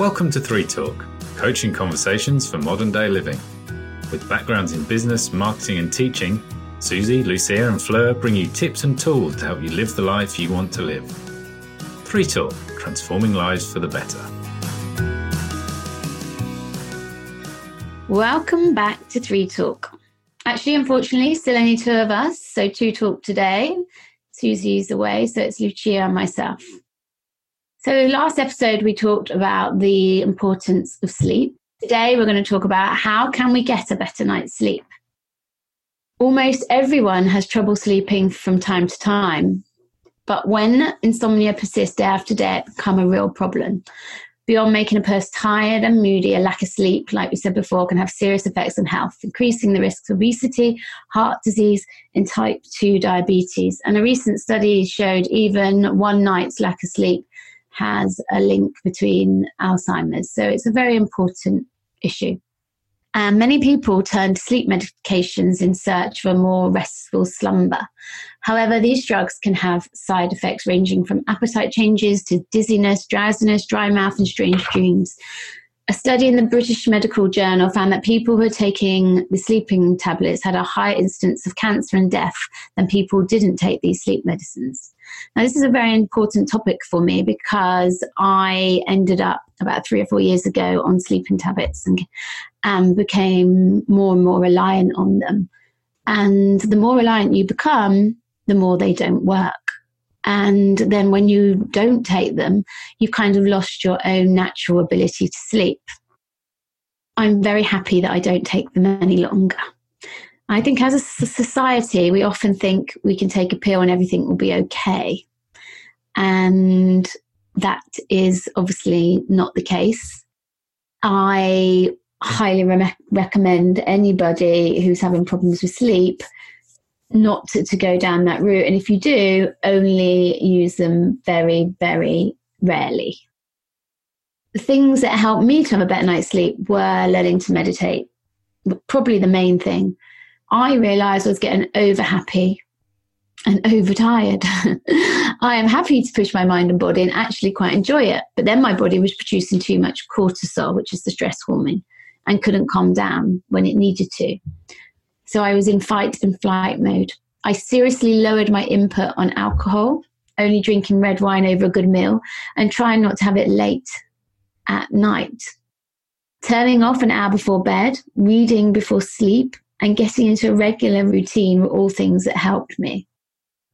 Welcome to Three Talk, coaching conversations for modern day living. With backgrounds in business, marketing, and teaching, Susie, Lucia, and Fleur bring you tips and tools to help you live the life you want to live. Three Talk, transforming lives for the better. Welcome back to Three Talk. Actually, unfortunately, still only two of us, so two talk today. Susie's away, so it's Lucia and myself. So, last episode we talked about the importance of sleep. Today we're going to talk about how can we get a better night's sleep. Almost everyone has trouble sleeping from time to time, but when insomnia persists day after day, it becomes a real problem. Beyond making a person tired and moody, a lack of sleep, like we said before, can have serious effects on health, increasing the risks of obesity, heart disease, and type 2 diabetes. And a recent study showed even one night's lack of sleep has a link between Alzheimer's. So it's a very important issue. And many people turn to sleep medications in search for more restful slumber. However, these drugs can have side effects ranging from appetite changes to dizziness, drowsiness, dry mouth, and strange dreams. A study in the British Medical Journal found that people who were taking the sleeping tablets had a higher incidence of cancer and death than people who didn't take these sleep medicines. Now, this is a very important topic for me because I ended up about three or four years ago on sleeping tablets and um, became more and more reliant on them. And the more reliant you become, the more they don't work. And then when you don't take them, you've kind of lost your own natural ability to sleep. I'm very happy that I don't take them any longer. I think as a society, we often think we can take a pill and everything will be okay. And that is obviously not the case. I highly re- recommend anybody who's having problems with sleep not to, to go down that route. And if you do, only use them very, very rarely. The things that helped me to have a better night's sleep were learning to meditate, probably the main thing. I realized I was getting over happy and overtired. I am happy to push my mind and body and actually quite enjoy it. But then my body was producing too much cortisol, which is the stress hormone, and couldn't calm down when it needed to. So I was in fight and flight mode. I seriously lowered my input on alcohol, only drinking red wine over a good meal, and trying not to have it late at night. Turning off an hour before bed, reading before sleep, and getting into a regular routine were all things that helped me.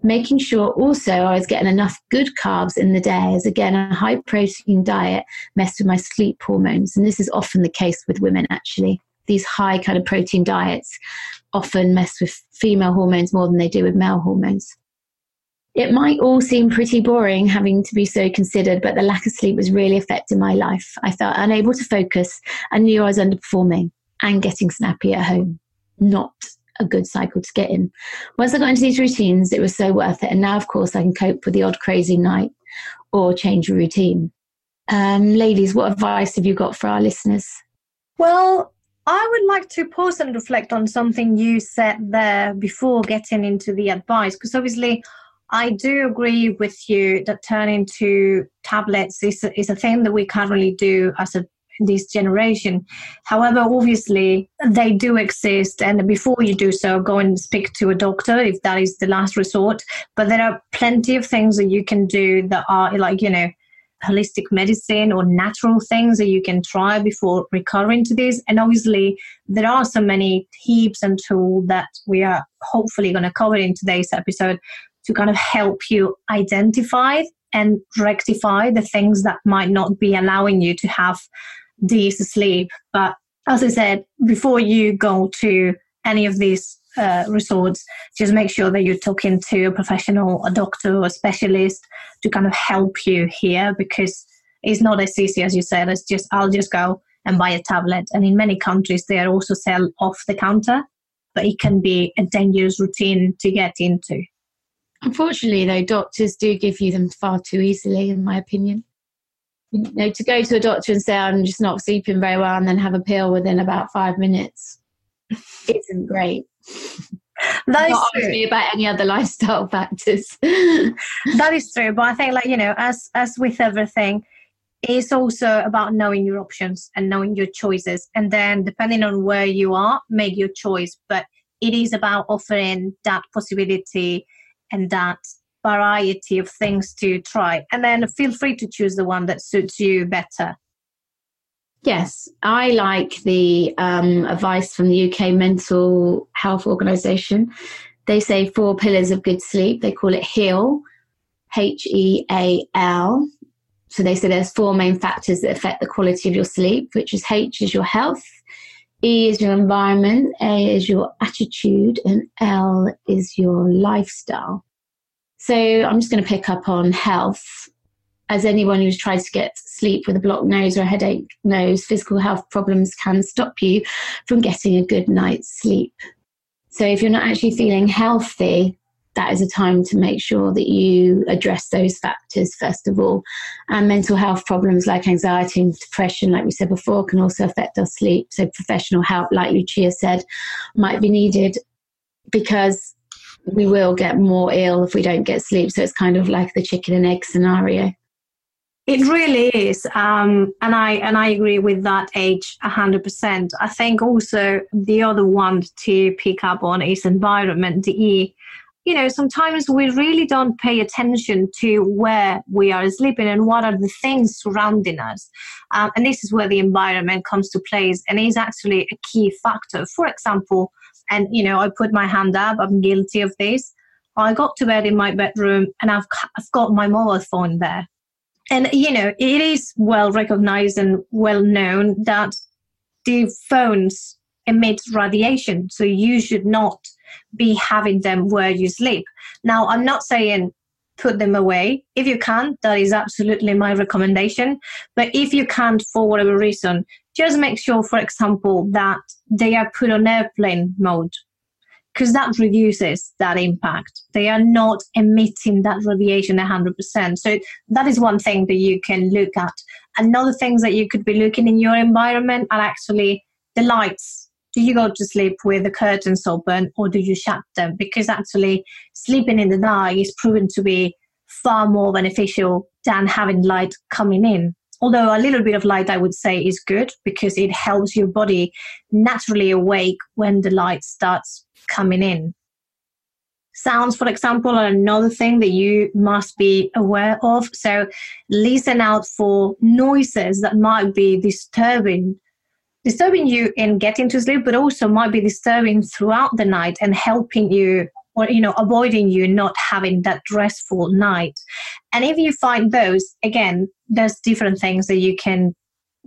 Making sure also I was getting enough good carbs in the day, as again, a high protein diet messed with my sleep hormones. And this is often the case with women, actually. These high kind of protein diets often mess with female hormones more than they do with male hormones. It might all seem pretty boring having to be so considered, but the lack of sleep was really affecting my life. I felt unable to focus and knew I was underperforming and getting snappy at home not a good cycle to get in. Once I got into these routines, it was so worth it. And now, of course, I can cope with the odd crazy night or change a routine. Um, ladies, what advice have you got for our listeners? Well, I would like to pause and reflect on something you said there before getting into the advice, because obviously I do agree with you that turning to tablets is a, is a thing that we can currently do as a this generation. However, obviously, they do exist, and before you do so, go and speak to a doctor if that is the last resort. But there are plenty of things that you can do that are like, you know, holistic medicine or natural things that you can try before recurring to this. And obviously, there are so many tips and tools that we are hopefully going to cover in today's episode to kind of help you identify and rectify the things that might not be allowing you to have days sleep. But as I said, before you go to any of these uh, resorts, just make sure that you're talking to a professional, a doctor, or a specialist to kind of help you here because it's not as easy as you said. It's just, I'll just go and buy a tablet. And in many countries, they are also sell off the counter, but it can be a dangerous routine to get into. Unfortunately, though, doctors do give you them far too easily, in my opinion you know, to go to a doctor and say I'm just not sleeping very well and then have a pill within about five minutes isn't great. That is true. me about any other lifestyle factors. that is true, but I think, like you know, as as with everything, it's also about knowing your options and knowing your choices. And then, depending on where you are, make your choice. But it is about offering that possibility and that variety of things to try. And then feel free to choose the one that suits you better. Yes, I like the um, advice from the UK Mental Health Organization. They say four pillars of good sleep. They call it HEAL, H E A L. So they say there's four main factors that affect the quality of your sleep, which is H is your health, E is your environment, A is your attitude, and L is your lifestyle. So I'm just going to pick up on health. As anyone who's tried to get sleep with a blocked nose or a headache knows, physical health problems can stop you from getting a good night's sleep. So if you're not actually feeling healthy, that is a time to make sure that you address those factors first of all. And mental health problems like anxiety and depression, like we said before, can also affect our sleep. So professional help, like Lucia said, might be needed because we will get more ill if we don't get sleep. So it's kind of like the chicken and egg scenario. It really is, um, and I and I agree with that age hundred percent. I think also the other one to pick up on is environment. The you know, sometimes we really don't pay attention to where we are sleeping and what are the things surrounding us, um, and this is where the environment comes to place and is actually a key factor. For example, and you know, I put my hand up. I'm guilty of this. I got to bed in my bedroom and I've I've got my mobile phone there and you know it is well recognized and well known that the phones emit radiation so you should not be having them where you sleep now i'm not saying put them away if you can that is absolutely my recommendation but if you can't for whatever reason just make sure for example that they are put on airplane mode because that reduces that impact. They are not emitting that radiation 100%. So that is one thing that you can look at. Another things that you could be looking in your environment are actually the lights. Do you go to sleep with the curtains open or do you shut them? Because actually sleeping in the dark is proven to be far more beneficial than having light coming in although a little bit of light i would say is good because it helps your body naturally awake when the light starts coming in. Sounds, for example, are another thing that you must be aware of. So listen out for noises that might be disturbing disturbing you in getting to sleep, but also might be disturbing throughout the night and helping you or you know avoiding you not having that restful night and if you find those again there's different things that you can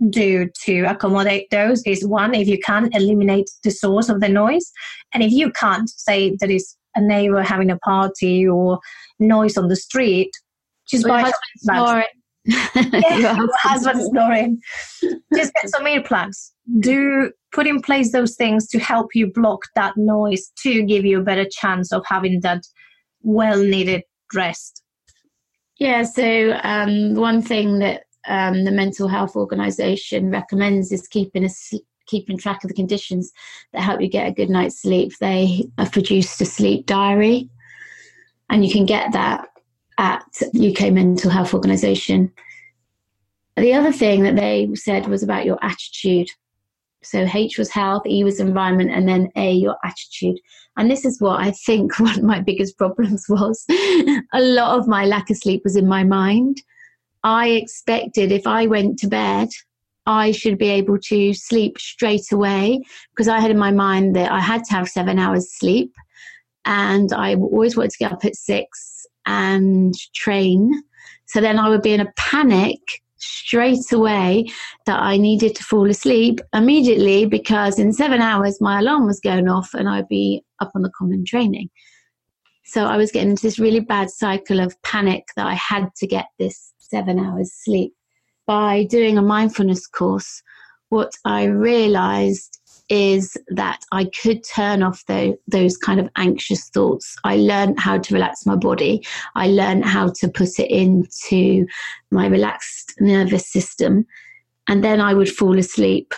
do to accommodate those is one, if you can, eliminate the source of the noise. And if you can't, say that is a neighbor having a party or noise on the street, just buy snoring. yeah, husband snoring. Just get some earplugs. Do put in place those things to help you block that noise to give you a better chance of having that well needed rest. Yeah, so um, one thing that um, the Mental Health Organization recommends is keeping a keeping track of the conditions that help you get a good night's sleep. They have produced a sleep diary, and you can get that at UK Mental Health Organization. The other thing that they said was about your attitude. So H was health, E was environment, and then A, your attitude. And this is what I think one of my biggest problems was. a lot of my lack of sleep was in my mind. I expected if I went to bed, I should be able to sleep straight away because I had in my mind that I had to have seven hours sleep. And I always wanted to get up at six and train. So then I would be in a panic straight away that I needed to fall asleep immediately because in seven hours my alarm was going off and I'd be up on the common training. So I was getting into this really bad cycle of panic that I had to get this seven hours sleep. By doing a mindfulness course, what I realized is that I could turn off the, those kind of anxious thoughts. I learned how to relax my body. I learned how to put it into my relaxed nervous system. And then I would fall asleep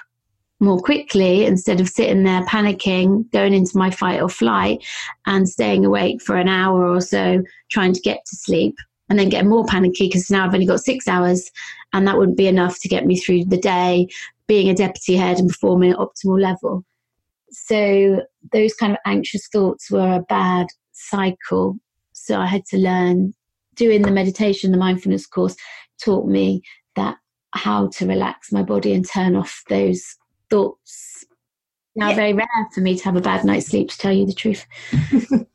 more quickly instead of sitting there panicking, going into my fight or flight and staying awake for an hour or so trying to get to sleep and then get more panicky because now I've only got six hours and that wouldn't be enough to get me through the day being a deputy head and performing at optimal level. So those kind of anxious thoughts were a bad cycle. So I had to learn doing the meditation, the mindfulness course taught me that how to relax my body and turn off those thoughts. Now, yeah. very rare for me to have a bad night's sleep, to tell you the truth.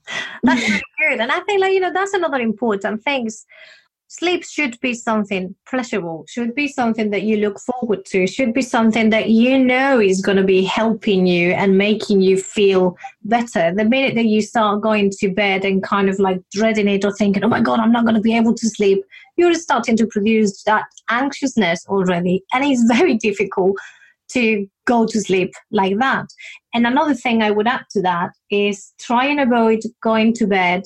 that's very good. And I think, like, you know, that's another important thing sleep should be something pleasurable should be something that you look forward to should be something that you know is going to be helping you and making you feel better. The minute that you start going to bed and kind of like dreading it or thinking oh my god i'm not going to be able to sleep you're starting to produce that anxiousness already. And it's very difficult to go to sleep like that. And another thing i would add to that is try and avoid going to bed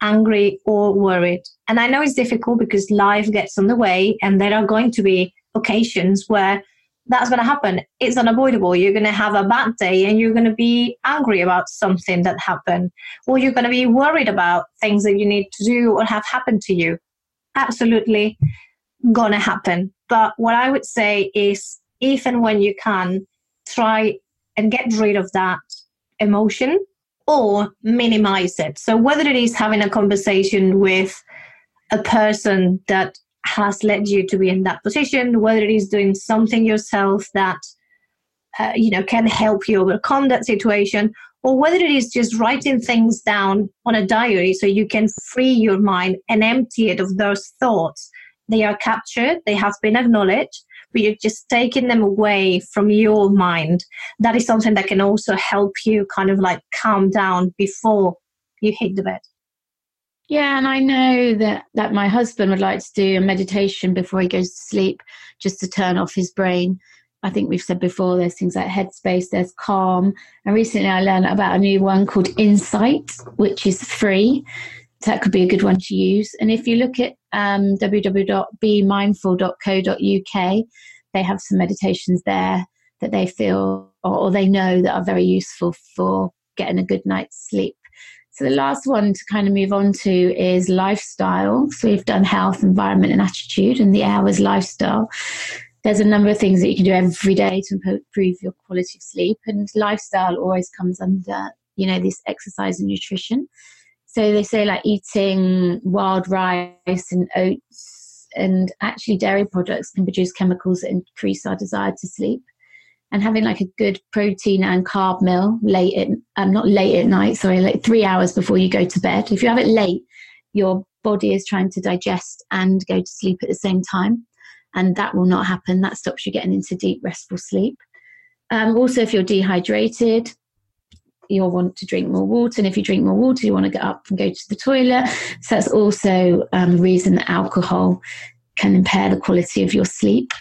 angry or worried. And I know it's difficult because life gets in the way, and there are going to be occasions where that's going to happen. It's unavoidable. You're going to have a bad day and you're going to be angry about something that happened, or you're going to be worried about things that you need to do or have happened to you. Absolutely going to happen. But what I would say is, if and when you can, try and get rid of that emotion or minimize it. So, whether it is having a conversation with a person that has led you to be in that position, whether it is doing something yourself that uh, you know can help you overcome that situation, or whether it is just writing things down on a diary so you can free your mind and empty it of those thoughts. They are captured, they have been acknowledged, but you're just taking them away from your mind. That is something that can also help you kind of like calm down before you hit the bed. Yeah, and I know that that my husband would like to do a meditation before he goes to sleep, just to turn off his brain. I think we've said before there's things like Headspace, there's Calm, and recently I learned about a new one called Insight, which is free. So that could be a good one to use. And if you look at um, www.bemindful.co.uk. They have some meditations there that they feel or, or they know that are very useful for getting a good night's sleep. So the last one to kind of move on to is lifestyle. So we've done health, environment, and attitude, and the hours lifestyle. There's a number of things that you can do every day to improve your quality of sleep, and lifestyle always comes under, you know, this exercise and nutrition. So they say like eating wild rice and oats and actually dairy products can produce chemicals that increase our desire to sleep. And having like a good protein and carb meal late at um, not late at night, sorry, like three hours before you go to bed. If you have it late, your body is trying to digest and go to sleep at the same time. And that will not happen. That stops you getting into deep, restful sleep. Um, also, if you're dehydrated, you'll want to drink more water. And if you drink more water, you want to get up and go to the toilet. So that's also um, a reason that alcohol can impair the quality of your sleep.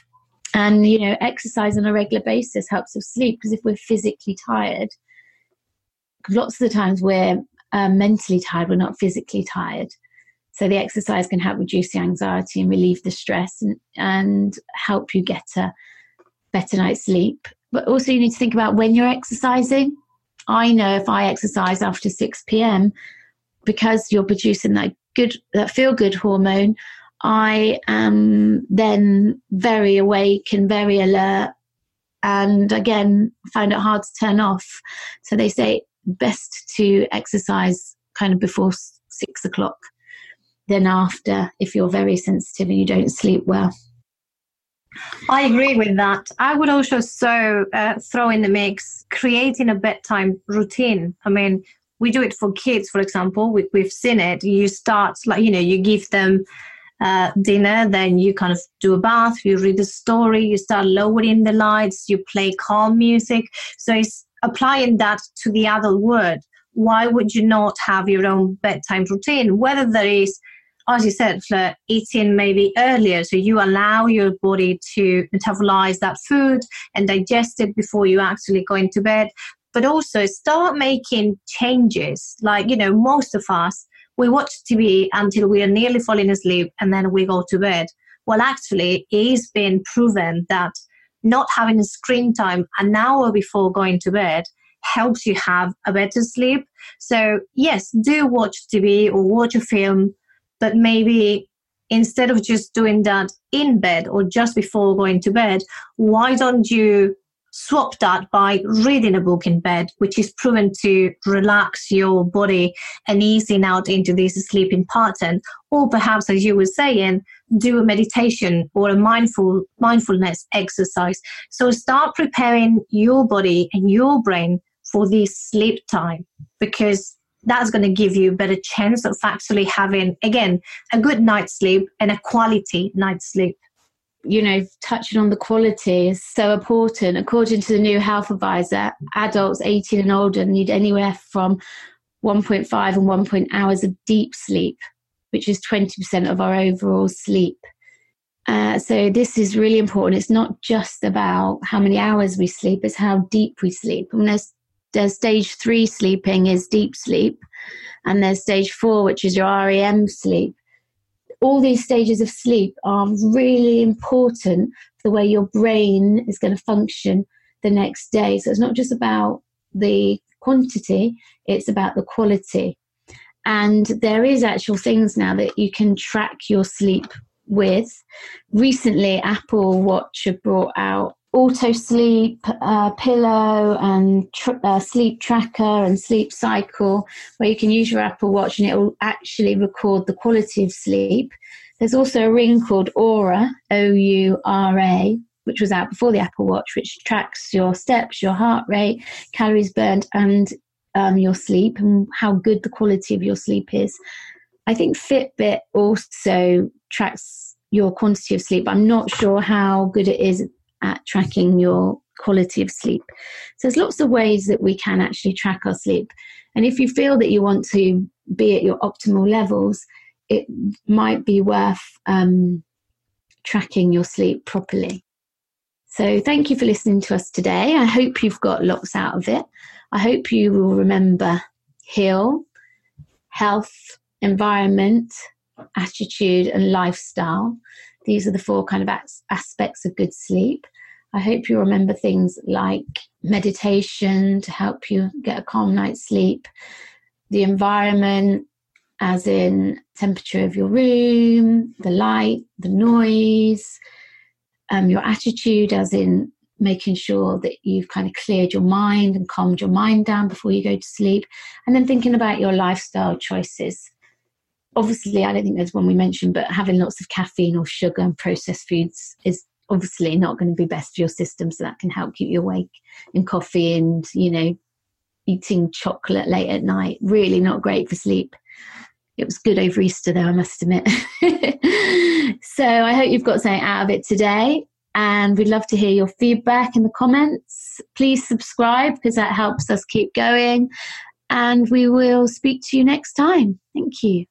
And, you know, exercise on a regular basis helps with sleep because if we're physically tired, lots of the times we're uh, mentally tired, we're not physically tired. So the exercise can help reduce the anxiety and relieve the stress and, and help you get a better night's sleep. But also, you need to think about when you're exercising. I know if I exercise after 6 p.m., because you're producing that good, that feel good hormone, I am then very awake and very alert. And again, find it hard to turn off. So they say best to exercise kind of before six o'clock then after if you're very sensitive and you don't sleep well. I agree with that. I would also so uh, throw in the mix creating a bedtime routine. I mean, we do it for kids, for example. We, we've seen it. You start like you know, you give them uh, dinner, then you kind of do a bath, you read a story, you start lowering the lights, you play calm music. So it's applying that to the adult world. Why would you not have your own bedtime routine? Whether there is as you said, Fleur, eating maybe earlier. So you allow your body to metabolize that food and digest it before you actually go into bed. But also start making changes. Like, you know, most of us, we watch TV until we are nearly falling asleep and then we go to bed. Well, actually, it's been proven that not having a screen time an hour before going to bed helps you have a better sleep. So, yes, do watch TV or watch a film but maybe instead of just doing that in bed or just before going to bed, why don't you swap that by reading a book in bed, which is proven to relax your body and easing out into this sleeping pattern. Or perhaps, as you were saying, do a meditation or a mindful mindfulness exercise. So start preparing your body and your brain for this sleep time because that's going to give you a better chance of actually having again a good night's sleep and a quality night's sleep you know, touching on the quality is so important. According to the new health advisor, adults 18 and older need anywhere from 1.5 and 1. hours of deep sleep, which is 20% of our overall sleep. Uh, so this is really important. It's not just about how many hours we sleep; it's how deep we sleep. And there's, there's stage three sleeping is deep sleep, and there's stage four, which is your REM sleep all these stages of sleep are really important for the way your brain is going to function the next day. So it's not just about the quantity, it's about the quality. And there is actual things now that you can track your sleep with. Recently, Apple Watch have brought out auto sleep uh, pillow and tr- uh, sleep tracker and sleep cycle where you can use your apple watch and it will actually record the quality of sleep. There's also a ring called Oura o-u-r-a which was out before the apple watch which tracks your steps your heart rate calories burned and um, your sleep and how good the quality of your sleep is. I think fitbit also tracks your quantity of sleep i'm not sure how good it is at tracking your quality of sleep. So there's lots of ways that we can actually track our sleep. And if you feel that you want to be at your optimal levels, it might be worth um, tracking your sleep properly. So thank you for listening to us today. I hope you've got lots out of it. I hope you will remember heal, health, environment, attitude, and lifestyle. These are the four kind of aspects of good sleep. I hope you remember things like meditation to help you get a calm night's sleep, the environment, as in temperature of your room, the light, the noise, um, your attitude, as in making sure that you've kind of cleared your mind and calmed your mind down before you go to sleep, and then thinking about your lifestyle choices obviously, I don't think there's one we mentioned, but having lots of caffeine or sugar and processed foods is obviously not going to be best for your system. So that can help keep you awake. And coffee and, you know, eating chocolate late at night, really not great for sleep. It was good over Easter, though, I must admit. so I hope you've got something out of it today. And we'd love to hear your feedback in the comments. Please subscribe because that helps us keep going. And we will speak to you next time. Thank you.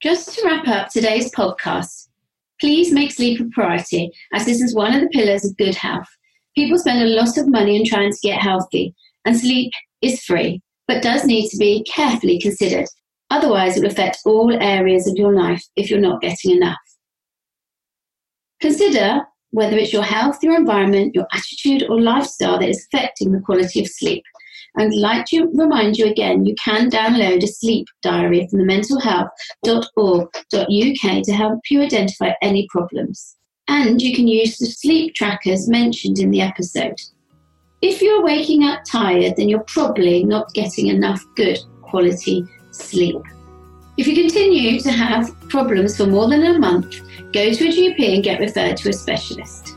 Just to wrap up today's podcast, please make sleep a priority as this is one of the pillars of good health. People spend a lot of money on trying to get healthy, and sleep is free, but does need to be carefully considered. Otherwise, it will affect all areas of your life if you're not getting enough. Consider whether it's your health, your environment, your attitude, or lifestyle that is affecting the quality of sleep. I'd like to remind you again you can download a sleep diary from the mentalhealth.org.uk to help you identify any problems. And you can use the sleep trackers mentioned in the episode. If you're waking up tired, then you're probably not getting enough good quality sleep. If you continue to have problems for more than a month, go to a GP and get referred to a specialist.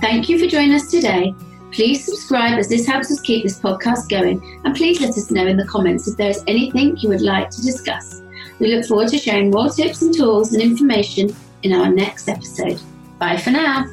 Thank you for joining us today Please subscribe as this helps us keep this podcast going, and please let us know in the comments if there is anything you would like to discuss. We look forward to sharing more tips and tools and information in our next episode. Bye for now.